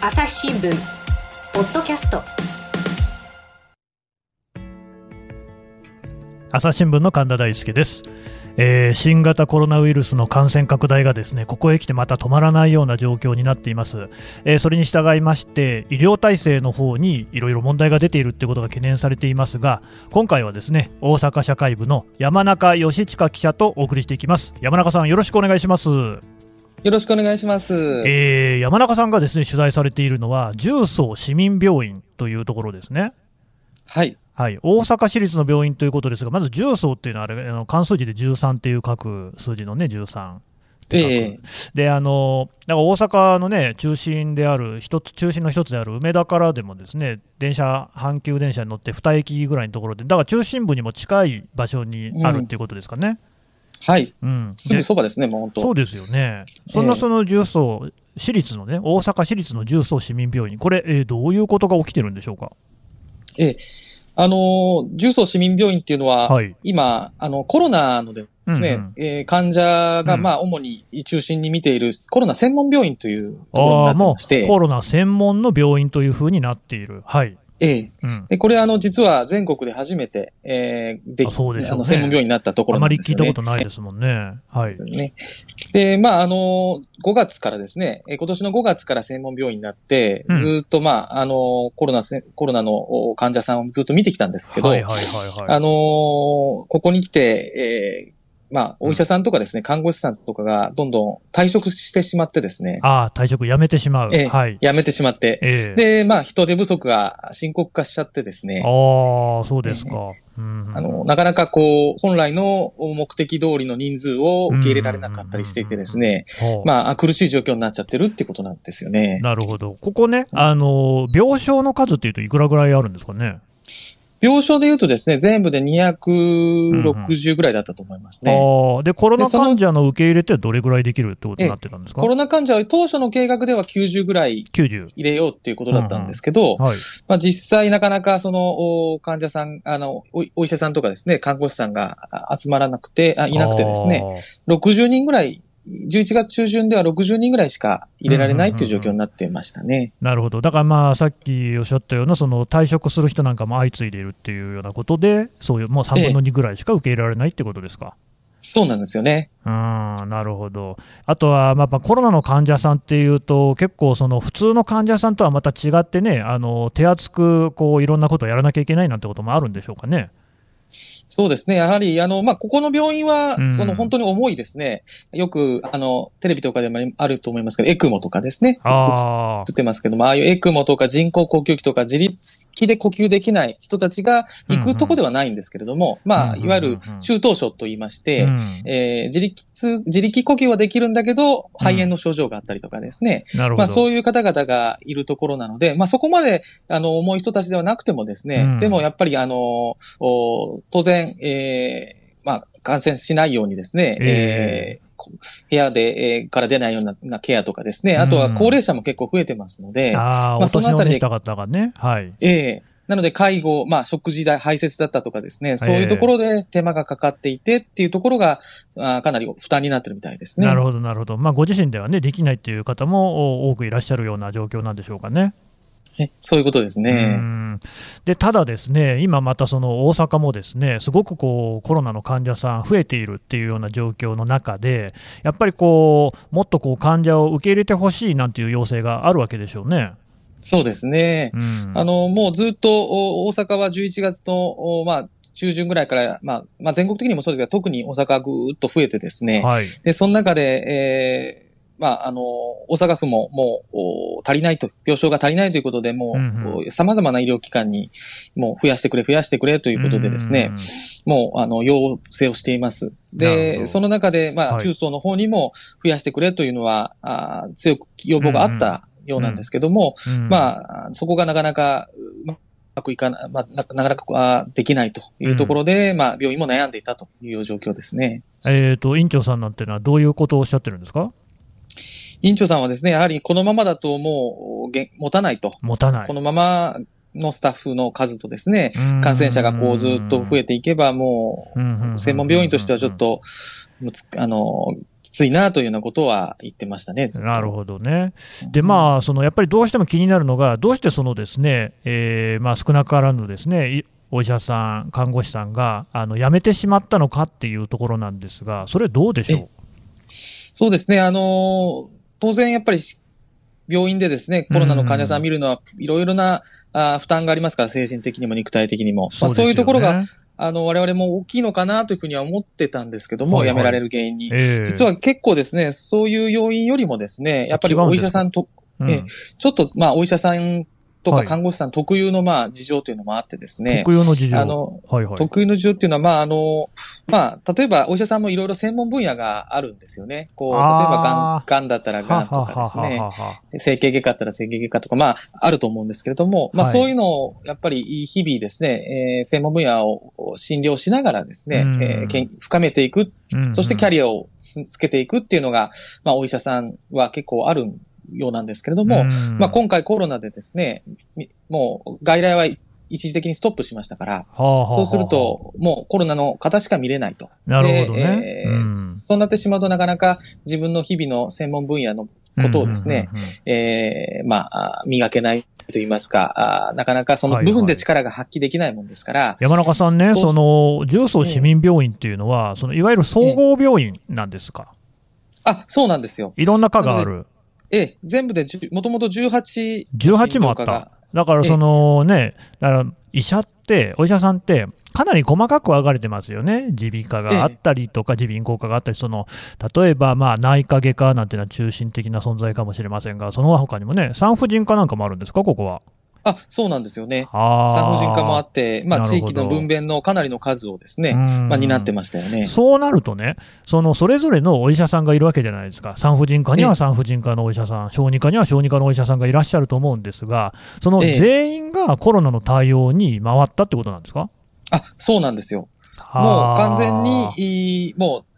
朝日新聞ポッドキャスト。朝日新聞の神田大輔です、えー新型コロナウイルスの感染拡大がですねここへ来てまた止まらないような状況になっています、えーそれに従いまして医療体制の方にいろいろ問題が出ているということが懸念されていますが今回はですね大阪社会部の山中義親記者とお送りしていきます。山中さんよろしくお願いします。よろしくお願いします。えー山中さんがですね取材されているのは重曹市民病院というところですねはい。はい、大阪市立の病院ということですが、まず重曹っていうのはあれ、あの関数字で13っていう書く数字のね、13って書く。ええで、あの、だから大阪のね、中心である、一つ、中心の一つである梅田からでもですね、電車、阪急電車に乗って2駅ぐらいのところで、だから中心部にも近い場所にあるっていうことですかね。はい。うん。すぐでそばですね、もう本当。そうですよね。そんなその重曹、市立のね、大阪市立の重曹市民病院、これ、えーどういうことが起きてるんでしょうか？ええあのー、重曹市民病院っていうのは、はい。今、あの、コロナのですうん、うね、ん。えー患者が、うんまあ、主に中心に見ているコロナ専門病院というところになってまして、うコロナ専門の病院というふうになっている。はい。ええうん。で、これあの、実は全国で初めて、えー、であそねあの、専門病院になったとこあろなんですよね。まり聞いたことないですもんね。はい。ね。で、まあ、あの、5月からですね、えー今年の5月から専門病院になって、うんずーっと、まあ、あの、コロナせ、コロナのお患者さんをずっと見てきたんですけど、はいはいはいはい。あのーここに来て、えーまあ、お医者さんとかですね、看護師さんとかがどんどん退職してしまってですね、ああ、退職やめてしまう。ええはい。辞めてしまって、ええで、まあ、人手不足が深刻化しちゃってですね、ああ、そうですか。うんあの、なかなかこう、本来の目的通りの人数を受け入れられなかったりしていてですね、まあ、苦しい状況になっちゃってるってことなんですよね。なるほど。ここね、あの、病床の数っていうといくらぐらいあるんですかね？病床で言うとですね、全部で260ぐらいだったと思いますね。ああ、で、コロナ患者の受け入れってどれぐらいできるってことになってたんですか？コロナ患者は当初の計画では90ぐらい ?90。入れようっていうことだったんですけど、はい。まあ、実際なかなかそのお患者さん、あのお、お医者さんとかですね、看護師さんがあ集まらなくて、あいなくてですね、60人ぐらい、11月中旬では60人ぐらいしか入れられないっていう状況になってましたね。なるほど、だからまあさっきおっしゃったような、その退職する人なんかも相次いでいるっていうようなことで、そういうもう3分の2ぐらいしか受け入れられないってことですか？そうなんですよね。うーんなるほど、あとは、まあ、コロナの患者さんっていうと、結構、その普通の患者さんとはまた違ってね、あの手厚くこういろんなことをやらなきゃいけないなんてこともあるんでしょうかね。そうですね。やはり、あの、まあ、ここの病院はうん、その本当に重いですね。よく、あの、テレビとかでもあると思いますけど、エクモとかですね。あ言ってますけども、ああいうエクモとか人工呼吸器とか自立器で呼吸できない人たちが行くとこではないんですけれども、まあ、うんいわゆる中等症と言いまして、うんえー自力、自力呼吸はできるんだけど、肺炎の症状があったりとかですね。なるほど、まあそういう方々がいるところなので、まあそこまで、あの、重い人たちではなくてもですね、うんでもやっぱりあの、お当然、えーまあ感染しないようにですね、ええーこ部屋で、えーから出ないようななケアとかですね、あとは高齢者も結構増えてますので、ああ、まあそのあたりでね、はい。ええなので、介護、まあ、食事代、排泄だったとかですね、そういうところで手間がかかっていてっていうところが、あーかなり負担になってるみたいですね。なるほど、なるほど、まあ、ご自身ではね、できないっていう方もお多くいらっしゃるような状況なんでしょうかね。えそういうことですうね。んでただ、ですね今またその大阪もですねすごくこうコロナの患者さん増えているっていうような状況の中で、やっぱりこうもっとこう患者を受け入れてほしいなんていう要請があるわけでしょうね。そうですね。うんあの、もうずっとお大阪は11月の、おまあ、中旬ぐらいから、まあ、まあ、全国的にもそうですが、特に大阪はぐーっと増えてですね。はいで、その中で、えーまあ、あの、大阪府ももうお足りないと、病床が足りないということで、もうんうん。う、様々な医療機関に、もう増やしてくれ、増やしてくれということでですね、もう、あの、要請をしています。で、その中で、まあ、はい。中層の方にも増やしてくれというのは、あー強く要望があったようなんですけども、うん。うん。まあ、そこがなかなか、うまくいかな、まあ、ななかなかできないというところで、まあ、病院も悩んでいたという状況ですね。えー、と院長さんなんていうのは、どういうことをおっしゃってるんですか？院長さんはですね、やはりこのままだともうげ持たないと。持たないこ。のままのスタッフの数とですね、感染者がこうずっと増えていけば、もう、専門病院としてはちょっと、あの、きついなというようなことは言ってましたね。なるほどね。で、まあ、そのやっぱりどうしても気になるのが、どうしてそのですね、えーまあ、少なからぬですね、いお医者さん、看護師さんがあの辞めてしまったのかっていうところなんですが、それ、どうでしょそうですね。あの、当然やっぱり病院でですね、コロナの患者さん見るのは、いろいろなあ負担がありますから、精神的にも肉体的にも。う、まあ、そういうところが、ねあの、我々も大きいのかなというふうには思ってたんですけども、はいはい。辞められる原因に。ええ。実は結構ですね、そういう要因よりもですね、やっぱりお医者さんと、うん。ええちょっと、まあ、お医者さんとはい。か看護師さん特有の、まあ、事情というのもあってですね、特有の事情、あの、はいはい、特有の事情っていうのは、まあ、あの、まあ、例えばお医者さんもいろいろ専門分野があるんですよね。こう、例えばがん、がんだったらがんとかですね。整形外科だったら整形外科とか、まあ、あると思うんですけれども、まあ、はい。そういうのを、やっぱり日々ですね、えー専門分野を診療しながらですね、うん。えーけん深めていく、そしてキャリアをつつけていくっていうのが、まあ、お医者さんは結構あるようなんですけれども、うん。まあ、今回コロナでですね、みもう外来は一時的にストップしましたから、はあはあはあそうすると、もうコロナの方しか見れないと。なるほどね。でえーうん。そうなってしまうとなかなか自分の日々の専門分野のことをですね、うんうんうんうん。えーまあ、あ磨けないと言いますか、あなかなかその部分で力が発揮できないもんですから、山中さんね、その重曹市民病院っていうのは、そのいわゆる総合病院なんですか、あ、そうなんですよ。いろんな科がある、ええ、全部でもともと18 18もあった、だからそのね、だから医者って、お医者さんって、かなり細かく分かれてますよね、耳鼻科があったりとか、耳鼻咽喉科があったり、その例えばまあ内科外科なんていうのは中心的な存在かもしれませんが、その他にもね、産婦人科なんかもあるんですか、ここは。あ、そうなんですよね。産婦人科もあって、まあ、地域の分娩のかなりの数をですね、うん。まあ、担ってましたよね。そうなるとね、そのそれぞれのお医者さんがいるわけじゃないですか、産婦人科にええ。は産婦人科のお医者さん、小児科には小児科のお医者さんがいらっしゃると思うんですが、そのええ。全員がコロナの対応に回ったってことなんですか？あ、そうなんですよ。もう完全に、もう、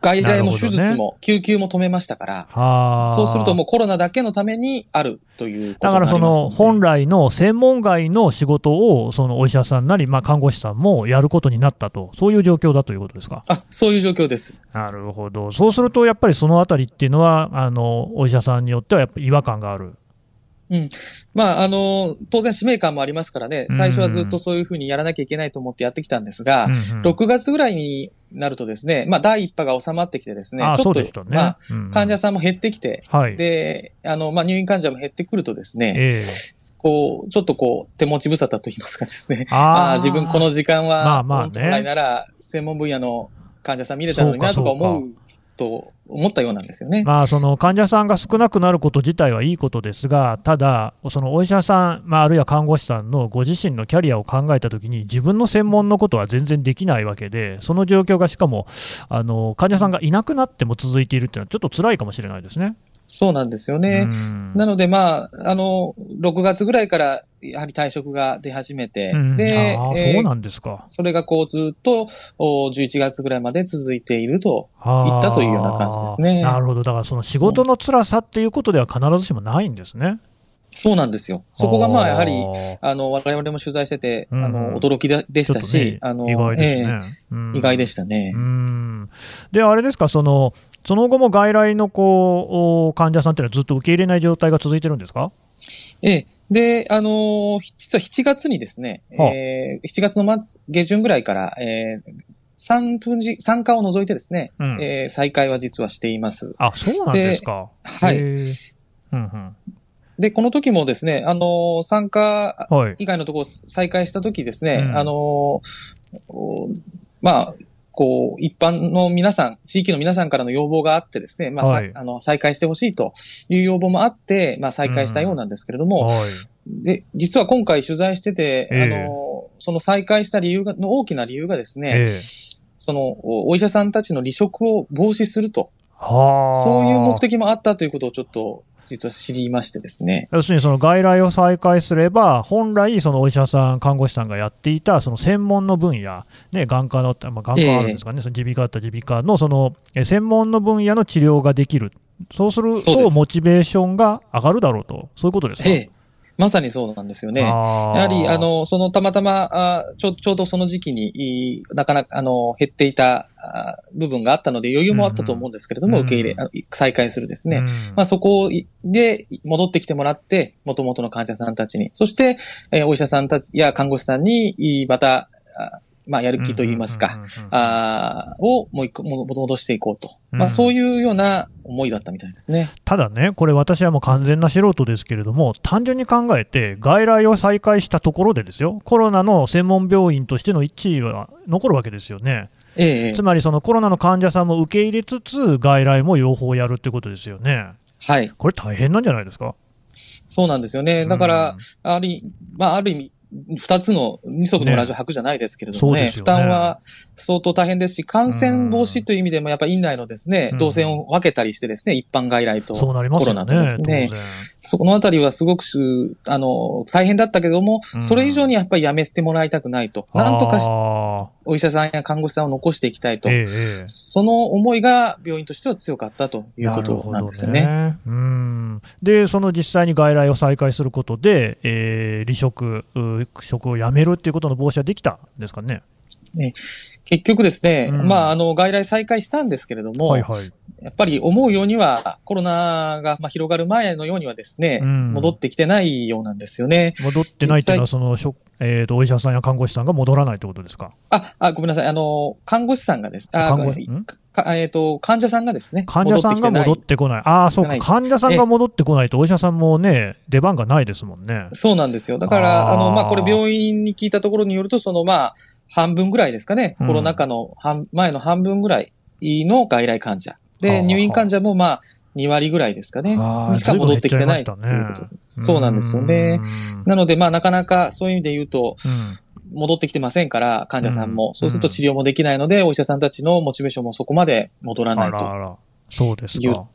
外来も手術も救急も止めましたから、はあ。そうするともうコロナだけのためにあるということだからその本来の専門外の仕事をそのお医者さんなり、まあ、看護師さんもやることになったと、そういう状況だということですか？あ、そういう状況です。なるほど、そうするとやっぱりそのあたりっていうのは、あのお医者さんによってはやっぱり違和感がある。まあ、あの、当然使命感もありますからね、最初はずっうんとそういうふうにやらなきゃいけないと思ってやってきたんですが、うんうん。6月ぐらいになるとですね、まあ、第1波が収まってきてですね、ああちょっと、ね。まあ、患者さんも減ってきて、はい。で、あの、まあ、入院患者も減ってくるとですね、ええ。こう、ちょっとこう、手持ち無沙汰と言いますかですね、ああ自分この時間は、まあまあね。本来なら専門分野の患者さん見れたのになとか。思うと思ったようなんですよね。まあ、その患者さんが少なくなること自体はいいことですが、ただ、そのお医者さん、まあ、あるいは看護師さんのご自身のキャリアを考えたときに、自分の専門のことは全然できないわけで、その状況がしかもあの患者さんがいなくなっても続いているっていうのは、ちょっと辛いかもしれないですね。そうなんですよね。うんなので、まあ、あの、6月ぐらいから、やはり退職が出始めて、うんで、そうなんですか。それがこうずっとお11月ぐらいまで続いていると。はあったというような感じですねなるほど、だからその仕事の辛さっていうことでは必ずしもないんですね。そうなんですよ。そこがまあ、やはり、ああの、我々も取材してて、うんあの、驚きでしたしね、、あの、意外ですね。えうんえ意外でしたね。うんで、あれですか、そのその後も外来のこうお患者さんっていうのはずっと受け入れない状態が続いてるんですか？ええ。で、あのー実は7月にですね、はあえー7月の末、下旬ぐらいから、えー産婦人産科を除いてですね、うんえー再開は実はしています。あそうなんですか。はいうんうんで、この時もですね、あのー産科はい。以外のところを再開した時ですね、うんあのーおまあ、こう、一般の皆さん、地域の皆さんからの要望があってですね、まあ、さはい。あの、再開してほしいという要望もあって、まあ、再開したようなんですけれども、はい。で、実は今回取材してて、ええ。あの、その再開した理由が、の大きな理由がですね、ええ。その、おお医者さんたちの離職を防止すると、はあ。そういう目的もあったということをちょっと、実は知りましてですね。要するにその外来を再開すれば、本来、そのお医者さん、看護師さんがやっていたその専門の分野、ね、眼科の、まあ、眼科はあるんですかね、その耳鼻科だったら耳鼻科のそのえ専門の分野の治療ができる、そうするとモチベーションが上がるだろうと、そういうことですか？ええ。まさにそうなんですよね。ややはり、あ、の、そのたまたま、あちょちょうどその時期に、いなかなか、あの、減っていたあ部分があったので余裕もあったと思うんですけれども、うん受け入れ、あ再開するですね。うんまあ、そこで戻ってきてもらって、元々の患者さんたちに、そして、えーお医者さんたちや看護師さんに、いまた、あまあ、やる気といいますか、うんうんうんうんあーをもう一個も戻していこうと。まあ、うんそういうような思いだったみたいですね。ただね、これ、私はもう完全な素人ですけれども、単純に考えて、外来を再開したところでですよ、コロナの専門病院としての1位は残るわけですよね。ええええつまり、そのコロナの患者さんも受け入れつつ、外来も両方やるってことですよね。はい。これ、大変なんじゃないですか？そうなんですよね。だから、ある意味、まあ、ある意味、二つの二足のラジオ履くじゃないですけれどもね、負ね。ね担は相当大変ですし、感染防止という意味でも、やっぱり院内のですね、うん。動線を分けたりしてですね、一般外来と、コロナとですね。然。そこのあたりはすごくす、あの、大変だったけども、うん。それ以上にやっぱりやめてもらいたくないと。なんとかあお医者さんや看護師さんを残していきたいと。ーえその思いが病院としては強かったということなんですよね。ねうんで、その実際に外来を再開することで、えー離職、う職を辞めるっていうことの防止はできたんですかね？結局ですね、うんまあ、あの、外来再開したんですけれども、はいはい。やっぱり思うようには、コロナがまあ広がる前のようにはですね、うん戻ってきてないようなんですよね。戻ってないっていうのは、その職、えーと、お医者さんや看護師さんが戻らないってことですか？あ、あ、ごめんなさい。あの、看護師さんがです。あ、看護かえっ、と、患者さんがですね。患者さんが戻戻ってこない。ああ、そうか。患者さんが戻ってこないと、お医者さんもね、出番がないですもんね。そうなんですよ。だから、あの、まあ、これ病院に聞いたところによると、その、まあ、半分ぐらいですかね。うんコロナ禍の半前の半分ぐらいの外来患者。で、あ入院患者もまあ、2割ぐらいですかね。しか戻ってきてないということです。そうなんですよね。うんなので、まあ、なかなかそういう意味で言うと、うん戻ってきてませんから、患者さんも。うんそうすると治療もできないので、お医者さんたちのモチベーションもそこまで戻らないと。あらあら。そうですいうか。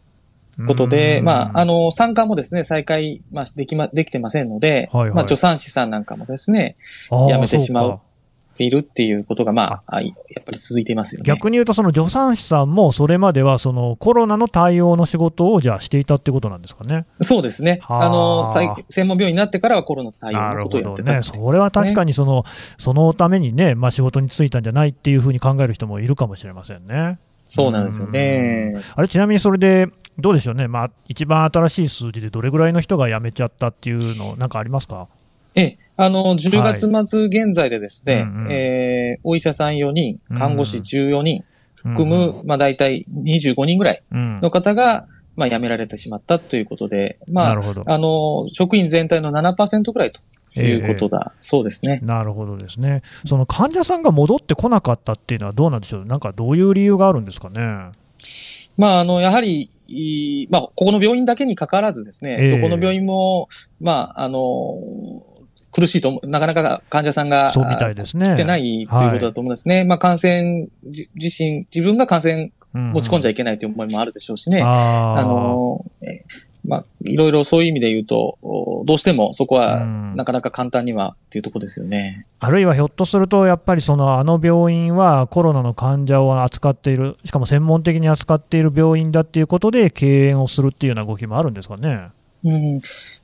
ことで、うんまあ、あの、参加もですね、再開、まあ、できま、できてませんので、はいはいまあ、助産師さんなんかもですね、あーやめてしまうっているっていうことが、まあ、あやっぱり続いていますよね。逆に言うと、その助産師さんも、それまではそのコロナの対応の仕事をじゃあしていたってことなんですかね？そうですね。はああの、再専門病院になってからはコロナ対応のことをやってたね、それは確かに。にそのそのためにね、まあ、仕事に就いたんじゃないっていうふうに考える人もいるかもしれませんね。そうなんですよね。あれちなみにそれで、どうでしょうね、まあ、一番新しい数字でどれぐらいの人が辞めちゃったっていうの、なんかありますか？ええ、あの、10月末現在でですね、うんうんえーお医者さん4人、看護師14人、含うんむ、まあ大体25人ぐらいうんの方が、まあ辞められてしまったということで、まあ。あの、職員全体の7%ぐらいということだ、そうですね。なるほどですね。その患者さんが戻ってこなかったっていうのはどうなんでしょう、なんかどういう理由があるんですかね？まあ、あの、やはり、いまあ、ここの病院だけにかかわらずですね、ええどこの病院も、まあ、あの、苦しいと思う、なかなか患者さんが、そうみたいですね。来てないということだと思うんですね。まあ、感染じ自身、自分が感染持ち込んじゃいいけないという思いもあるでしょうしね。あーあの、えーまあ、いろいろそういう意味で言うと、おどうしてもそこはうんなかなか簡単にはっていうところですよね。あるいはひょっとすると、やっぱりそのあの病院はコロナの患者を扱っている、しかも専門的に扱っている病院だっていうことで、敬遠をするっていうような動きもあるんですかね。うん。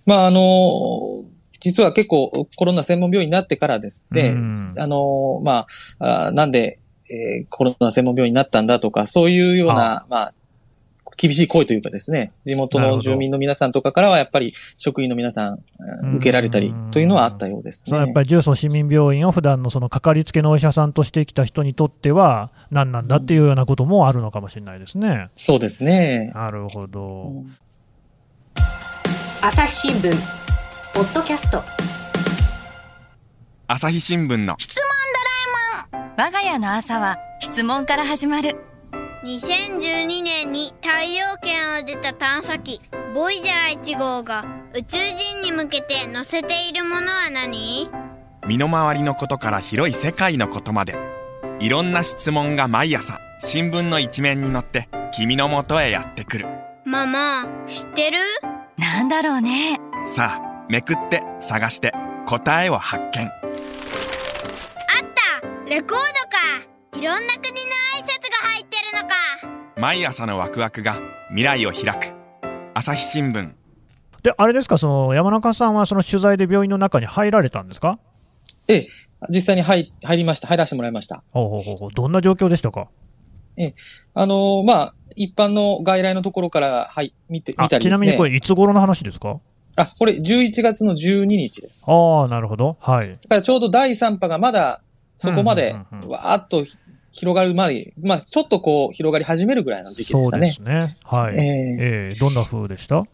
まあ、あの、実は結構コロナ専門病院になってからですね、うんあの、まあ、あなんで、えーコロナ専門病院になったんだとか、そういうような、まあ、厳しい声というかですね、地元の住民の皆さんとかからは、やっぱり職員の皆さん、うん受けられたりというのはあったようですね。そのやっぱり重曹市民病院を普段のそのかかりつけのお医者さんとしてきた人にとっては、何なんだっていうようなこともあるのかもしれないですね。そうですね。なるほど。朝日新聞ポッドキャスト。朝日新聞の。我が家の朝は質問から始まる。2012年に太陽圏を出た探査機ボイジャー1号が宇宙人に向けて載せているものは何？身の回りのことから広い世界のことまで。いろんな質問が毎朝新聞の一面に載って君の元へやってくる。ママ知ってる？なんだろうね。さあめくって探して答えを発見。あった！レコードか！いろんな国の挨拶が入ってるのか！毎朝のワクワクが未来を開く。朝日新聞。であれですか、その山中さんはその取材で病院の中に入られたんですか？ええ、実際に入入りました、入らせてもらいました。ほうほうほうほう。どんな状況でしたか？あのーまあ、一般の外来のところから、はい、見て、見あたりですね。ちなみにこれ、いつ頃の話ですか？あ、これ11月の12日です。ああ、なるほど、はい。だからちょうど第3波がまだそこまでわーっとひ広がるまで、まあちょっとこう広がり始めるぐらいの時期でしたね。そうですね。はい。ええええどんな風でした？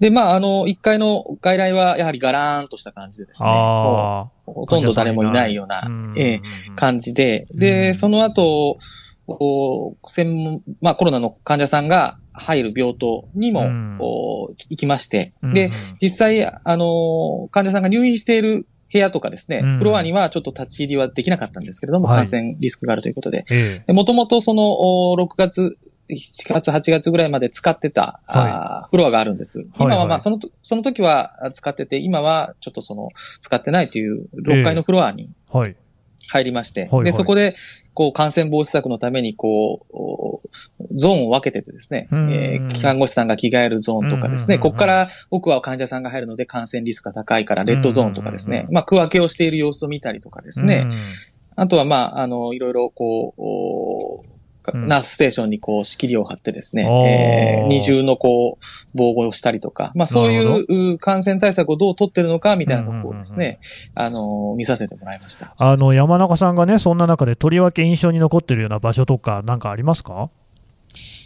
で、まああの、1階の外来はやはりガラーンとした感じでですね。ほとんど誰もいないようなええうん感じで、うんで、その後、こう専門、まあコロナの患者さんが入る病棟にも、うん。行きまして、うんで、実際、あの、患者さんが入院している部屋とかですね、うん。フロアにはちょっと立ち入りはできなかったんですけれども、はい。感染リスクがあるということで。えもともとその、お6月、7月、8月ぐらいまで使ってた、あーフロアがあるんです。今はい。ははいまあ、そのと、その時は使ってて、今はちょっとその、使ってないという6階のフロアに。入りまして、はいはい。で、そこで、こう、感染防止策のために、こうお、ゾーンを分けててですね、うん。えー看護師さんが着替えるゾーンとかですね、うんうんうんうん。ここから奥は患者さんが入るので感染リスクが高いから、レッドゾーンとかですうんうん、ねまあ、区分けをしている様子を見たりとかですね、うん。あとは、まあ、あの、いろいろ、こう、おうん。ナースステーションにこう仕切りを貼ってですね、二重のこう、防護をしたりとか、まあそういうう感染対策をどう取ってるのかみたいなことをですね、あの、見させてもらいました。あの山中さんがね、そんな中でとりわけ印象に残ってるような場所とか、なんかありますか？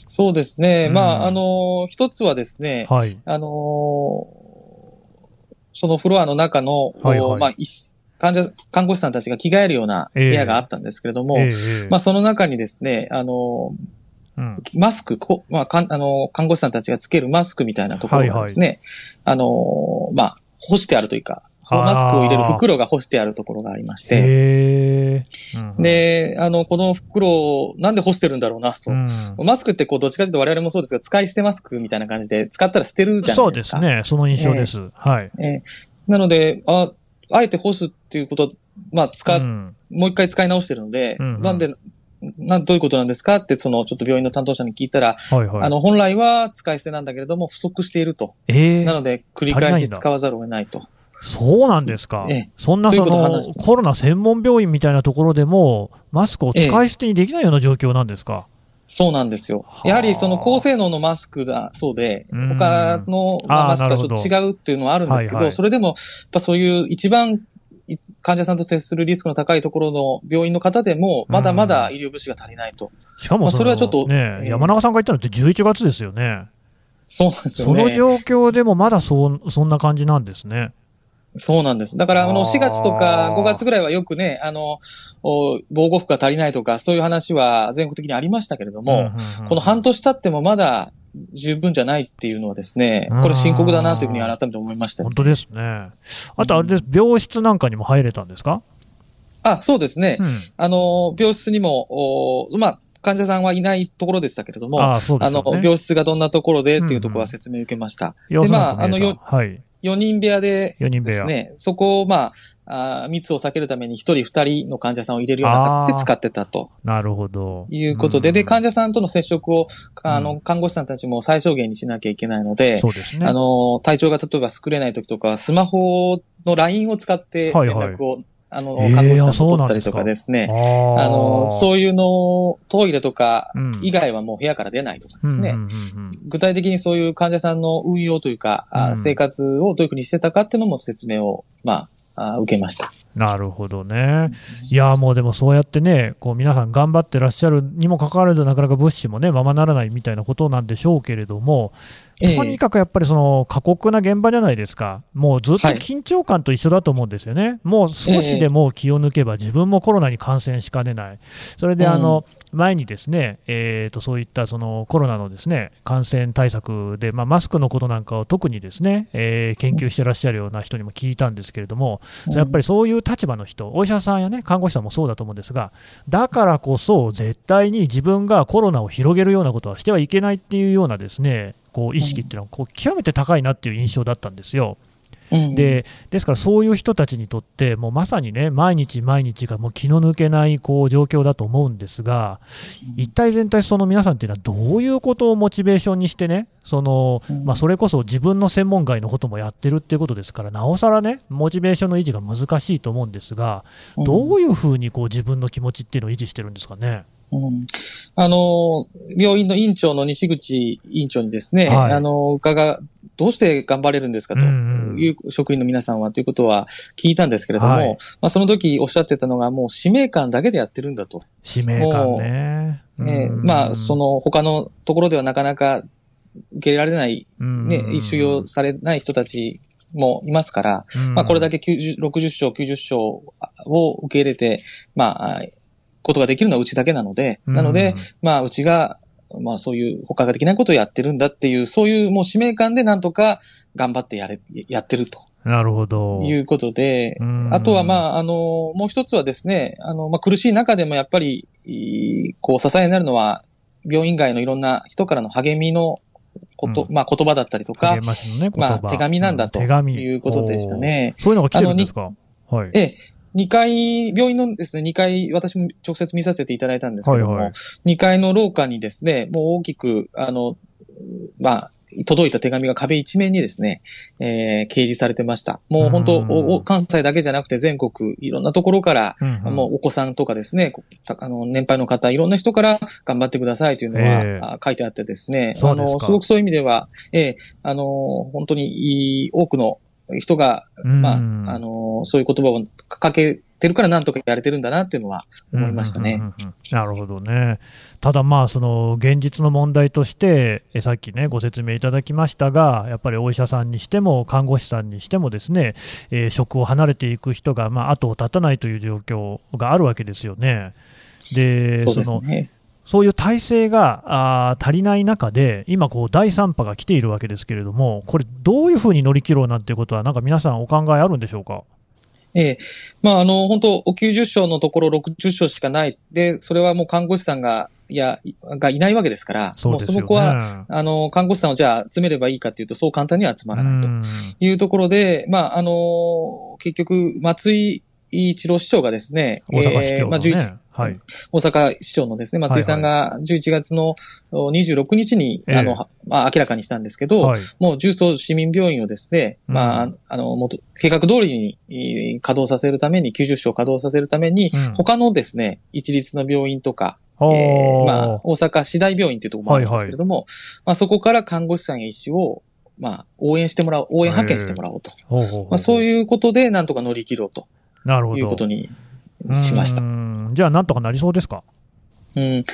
そうですね。うん。まあ、あの、一つはですね、はい。あのそのフロアの中の、はいはい。まあ、患者、看護師さんたちが着替えるような部屋があったんですけれども、ええええ。まあ、その中にですね、あのうん。マスク、こまあ、かんあの、看護師さんたちがつけるマスクみたいなところがですね、あの、まあ、干してあるというか、マスクを入れる袋が干してあるところがありまして、で、あの、この袋をなんで干してるんだろうなと。うん。マスクってこう、どっちかというと我々もそうですが、使い捨てマスクみたいな感じで、使ったら捨てるじゃそないでか。うですすね、その印象です。はい。ええ。なので、あ、あえて干すっていうことは、まあ、使っうんもう一回使い直してるので、うんうんなんで、な、どういうことなんですかって、その、ちょっと病院の担当者に聞いたら、はいはい。あの、本来は使い捨てなんだけれども、不足していると。ええなので、繰り返し使わざるを得ないと。そうなんですか。ええそんなそのコロナ専門病院みたいなところでも、マスクを使い捨てにできないような状況なんですか？そうなんですよは。あやはりその高性能のマスクだそうで、うん他のマスクとはちょっと違うっていうのはあるんですけど、はいはいそれでも、やっぱそういう一番い患者さんと接するリスクの高いところの病院の方でも、まだまだ医療物資が足りないと。しかもまあそれはちょっとね、ええ山中さんが言ったのって11月ですよね。そうなんですよね。その状況でもまだそうそんな感じなんですね。そうなんです。だから、あの、あー4月とか5月ぐらいはよくね、あの、お防護服が足りないとか、そういう話は全国的にありましたけれども、うんうんうんこの半年経ってもまだ十分じゃないっていうのはですね、これ深刻だなというふうに改めて思いました。本当ですね。あとあれです、病室なんかにも入れたんですか、あ、そうですね。うん、あの、病室にも、おまあ、患者さんはいないところでしたけれども、ああ、そうであの。病室がどんなところでっていうところは説明を受けました。様子なんかでまああのよはい。4人部屋で4人部屋。ですね、そこをまあ、あー密を避けるために1人2人の患者さんを入れるような形で使ってたと。なるほど。いうことで、うん。で、患者さんとの接触を、あの、うん。看護師さんたちも最小限にしなきゃいけないので、そうですね。あの、体調が例えば作れない時とかは、スマホの LINE を使って連はいはい。絡を、あの、えー看護師さんとあそうなんですか取ったりとかですね、ああの、うそういうのを、トイレとかうん以外はもう部屋から出ないとかですね。具体的にそういう患者さんの運用というか、あうん生活をどういうふうにしてたかっていうのも説明を、まあ、あ受けました。なるほどね。いや、もうでもそうやってね、こう皆さん頑張ってらっしゃるにもかかわらず、なかなか物資もね、ままならないみたいなことなんでしょうけれども、ええとにかくやっぱりその過酷な現場じゃないですか、もうずっとはい。緊張感と一緒だと思うんですよね、もう少しでも気を抜けば、自分もコロナに感染しかねない、それであの、前にですね、えー、とそういったそのコロナのですね感染対策で、まあ、マスクのことなんかを特にですね、えー研究してらっしゃるような人にも聞いたんですけれども、やっぱりそういう立場の人、お医者さんや、ね、看護師さんもそうだと思うんですが、だからこそ、絶対に自分がコロナを広げるようなことはしてはいけないっていうようなですねこう意識っていうのはこう極めて高いなっていう印象だったんですよ。うんでですからそういう人たちにとって、もうまさにね、毎日毎日がもう気の抜けないこう状況だと思うんですが、一体全体、その皆さんっていうのは、どういうことをモチベーションにしてね、そのうんまあ、それこそ自分の専門外のこともやってるっていうことですから、なおさらね、モチベーションの維持が難しいと思うんですが、どういうふうにこう自分の気持ちっていうのを維持してるんですかね？うん。あの、病院の院長の西口院長にですね、はい。あの、伺う、どうして頑張れるんですかという職員の皆さんはということは聞いたんですけれども、はい。まあ、その時おっしゃってたのがもう使命感だけでやってるんだと。使命感ね。えーうん。まあ、そ、の他のところではなかなか受け入れられない、うんね、収容されない人たちもいますから、まあ、これだけ90 60床、90床を受け入れて、まあ、ことができるのはうちだけなので、なので、、まあ、うちが、まあ、そういう他ができないことをやってるんだっていう、そういうもう使命感でなんとか頑張ってやれ、やってると。うんなるほど。いうことで、うん。あとは、まあ、あの、もう一つはですね、あの、まあ、苦しい中でもやっぱり、こう、支えになるのは、病院外のいろんな人からの励みのこと、うん。まあ、言葉だったりとか励、まね、まあ、手紙なんだとう手紙。いうことでしたね。そういうのが来てるんですか？はい。ええ、2階、病院のですね、2階、私も直接見させていただいたんですけども、はいはい。2階の廊下にですね、もう大きく、あの、まあ、届いた手紙が壁一面にですね、えー掲示されてました。もう本当、うん。おお関西だけじゃなくて全国、いろんなところから、うんうん。もうお子さんとかですね、あの年配の方、いろんな人から頑張ってくださいというのは、ええ。あ書いてあってですね、そうですか。あのすごくそういう意味では、ええあの、本当に多くの人が、まあ、うんあの、そういう言葉をかけてるからなんとかやれてるんだなっていうのは思いましたね。うんうんうんうんなるほどね。ただまあ、その現実の問題として、えさっきね、ご説明いただきましたが、やっぱりお医者さんにしても、看護師さんにしてもですね、えー職を離れていく人が、まあ、後を絶たないという状況があるわけですよね。で、そうですのね。そういう体制があー足りない中で、今、こう第3波が来ているわけですけれども、これ、どういうふうに乗り切ろうなんていうことは、なんか皆さん、お考えあるんでしょうか？ええまあ、あの、本当90床のところ60床しかない。で、それはもう看護師さんが、いや、いがいないわけですから、そね。もうそこは、あの、看護師さんをじゃあ集めればいいかっていうと、そう簡単には集まらないとうんいうところで、まあ、あの、結局、松井一郎市長がですね、大阪市長のえーまあ、11ね。はい。大阪市長のですね、松井さんが11月のお26日に、ええあの、はまあ、明らかにしたんですけど、はい。もう重曹市民病院をですね、うんまあ、あの、もっと計画通りにえー稼働させるために、90床稼働させるために、うん他のですね、一律の病院とか、えおーーまあ、大阪市大病院というところもあるんですけれども、まあ、そこから看護師さんや医師を、まあ、応援してもらおう、応援派遣してもらおうと。まあ、そういうことで、なんとか乗り切ろうとなるほど。いうことにしましたう。んじゃあ、なんとかなりそうですか？うん。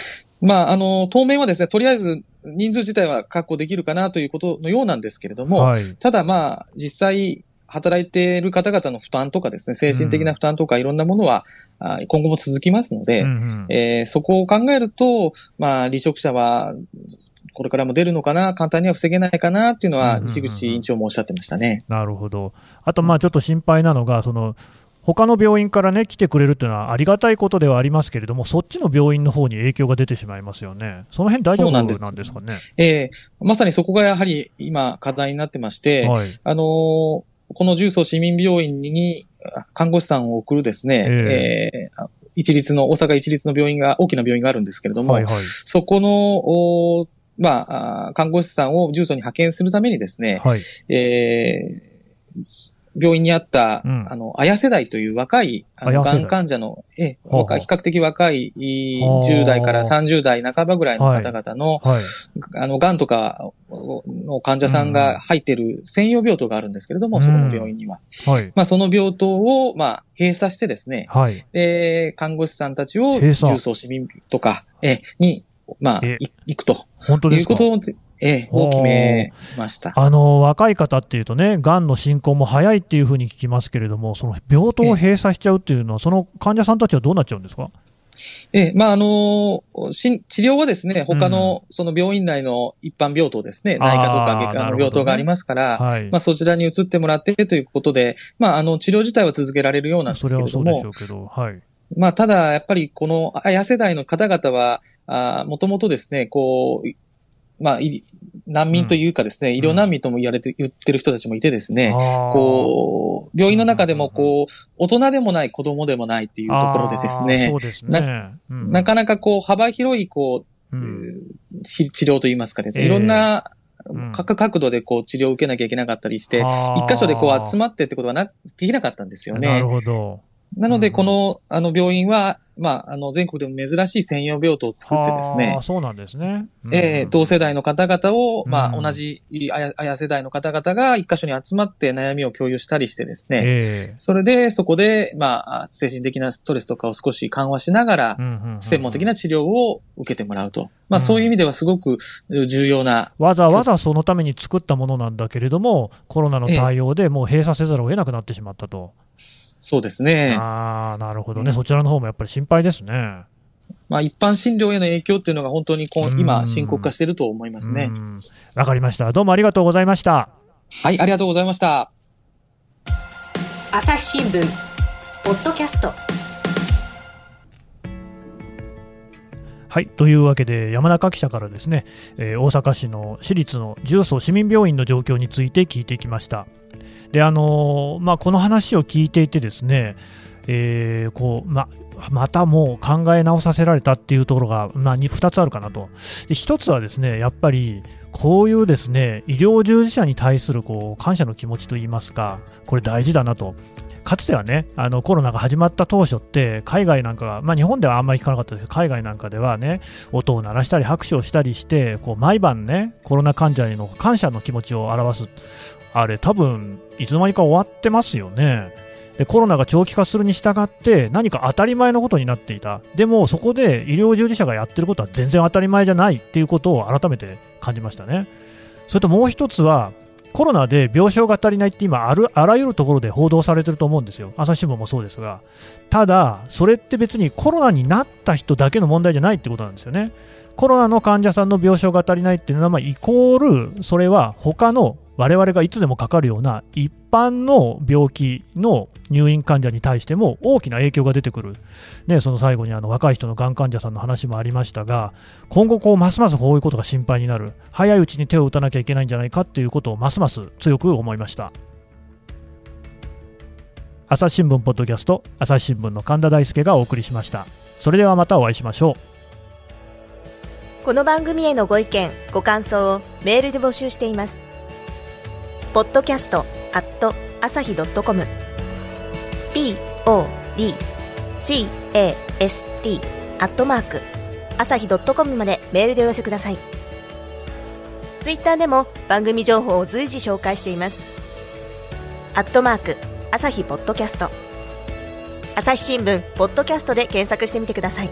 まあ、あの、当面はですね、とりあえず人数自体は確保できるかなということのようなんですけれども、はい。ただまあ、実際、働いている方々の負担とかですね、精神的な負担とかいろんなものは、あ今後も続きますので、うんうんえーそこを考えると、まあ、離職者は、これからも出るのかな、簡単には防げないかなっていうのは、うんうんうん西口委員長もおっしゃってましたね。なるほど。あと、まあ、ちょっと心配なのが、その、他の病院からね、来てくれるっていうのはありがたいことではありますけれども、そっちの病院の方に影響が出てしまいますよね。その辺大丈夫なんですかね？えーまさにそこがやはり今課題になってまして、はい。あのーこの重曹市民病院に看護師さんを送るですね、ええー一律の、大阪一律の病院が、大きな病院があるんですけれども、はいはい。そこの、おまあ看護師さんを重曹に派遣するためにですね、はい。えー病院にあった、うん。あの、綾世代という若い、あの、がん患者の、え、若い比較的若い、いはあ10代から30代半ばぐらいの方々の、はい。あの、癌とかの患者さんが入っている専用病棟があるんですけれども、うん。そこの病院には。はい。まあ、その病棟を、まあ、閉鎖してですね、はい。で、看護師さんたちを重曹市民とか、え、に、まあ、えい行くと。本当ですか？いうことを、え、を決めました。あの若い方っていうとね、がんの進行も早いっていうふうに聞きますけれども、その病棟を閉鎖しちゃうっていうのは、その患者さんたちはどうなっちゃうんですか？ええ、まあ、あのし治療はですね、他の、その病院内の一般病棟ですね、あー内科とか外科の病棟がありますから、はい。まあ、そちらに移ってもらってということで、まあ、あの、治療自体は続けられるようなんですけれどもはい。まあ、ただ、やっぱりこの、綾世代の方々は、あもともとですね、こう、まあ、い難民というかですね、医療難民とも言われて、言ってる人たちもいてですね、こう、病院の中でも、こう、大人でもない、子供でもないっていうところでですねそ、うですね。うん。なかなかこう、幅広い、こう、うん。治治療といいますかですね、ええいろんなうん。各角度でこう治療を受けなきゃいけなかったりして、一箇所でこう集まってってことがな、できなかったんですよね。なる。ほど。なので、うん。この、あの、病院は、まあ、あの、全国でも珍しい専用病棟を作ってですね。はあ、そうなんですね。うん。えー同世代の方々を、まあ、うん。同じ、あや、あや世代の方々が一箇所に集まって悩みを共有したりしてですね、ええ。それで、そこで、まあ、精神的なストレスとかを少し緩和しながらう、んうんうん。専門的な治療を受けてもらうと。まあ、うん。そういう意味ではすごく重要な、わざわざそのために作ったものなんだけれども、コロナの対応でもう閉鎖せざるを得なくなってしまったと。そうですね。ああ、なるほどね、うんそちらの方もやっぱり心配ですね。まあ、一般診療への影響っていうのが本当に今、深刻化していると思いますねう。んわかりました。どうもありがとうございました。はい、ありがとうございました。朝日新聞ポッドキャストはい。というわけで、山中記者からですね、えー大阪市の私立の重曹市民病院の状況について聞いてきました。で、あのーまあ、この話を聞いていてですね、えーこう、ま、またもう考え直させられたっていうところが、まあ、2, つあるかなと。で1つはですね、やっぱり、こういうですね、医療従事者に対するこう感謝の気持ちといいますか、これ大事だなと。かつてはね、あのコロナが始まった当初って、海外なんかが、まあ、日本ではあんまり聞かなかったですけど、海外なんかではね、音を鳴らしたり拍手をしたりして、こう毎晩ね、コロナ患者への感謝の気持ちを表す、あれ、多分いつの間にか終わってますよね。でコロナが長期化するに従って、何か当たり前のことになっていた、でもそこで医療従事者がやってることは全然当たり前じゃないっていうことを改めて感じましたね。それともう一つは、コロナで病床が足りないって今ある、あらゆるところで報道されてると思うんですよ。朝日新聞もそうですが。ただ、それって別にコロナになった人だけの問題じゃないってことなんですよね。コロナの患者さんの病床が足りないっていうのは、まあ、イコール、それは他の我々がいつでもかかるような一般の病気の入院患者に対しても大きな影響が出てくる。ね、その最後にあの若い人のがん患者さんの話もありましたが、今後こう、ますますこういうことが心配になる。早いうちに手を打たなきゃいけないんじゃないかっていうことをますます強く思いました。朝日新聞ポッドキャスト、朝日新聞の神田大輔がお送りしました。それではまたお会いしましょう。この番組へのご意見ご感想をメールで募集していますポッドキャストアット朝日ドットコム。Podcast アットマーク朝日ドットコムまでメールでお寄せください。ツイッターでも番組情報を随時紹介しています。アットマーク朝日ポッドキャスト。朝日新聞ポッドキャストで検索してみてください。